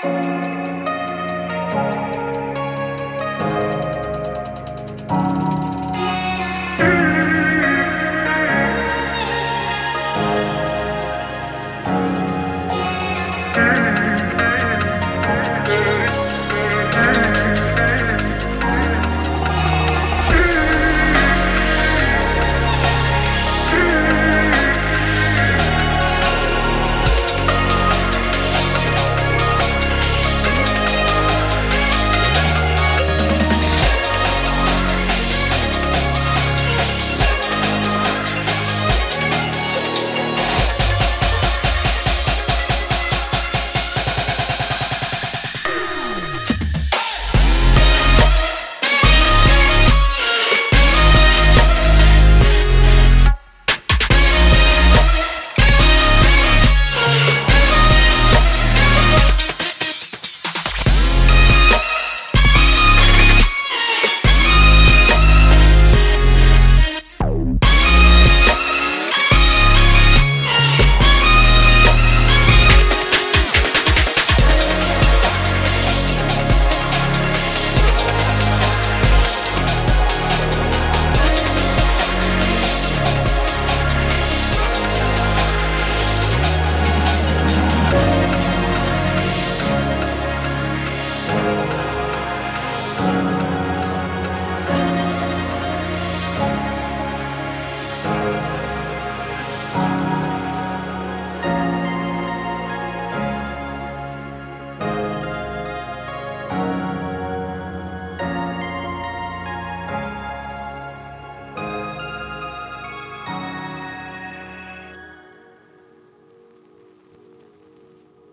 Música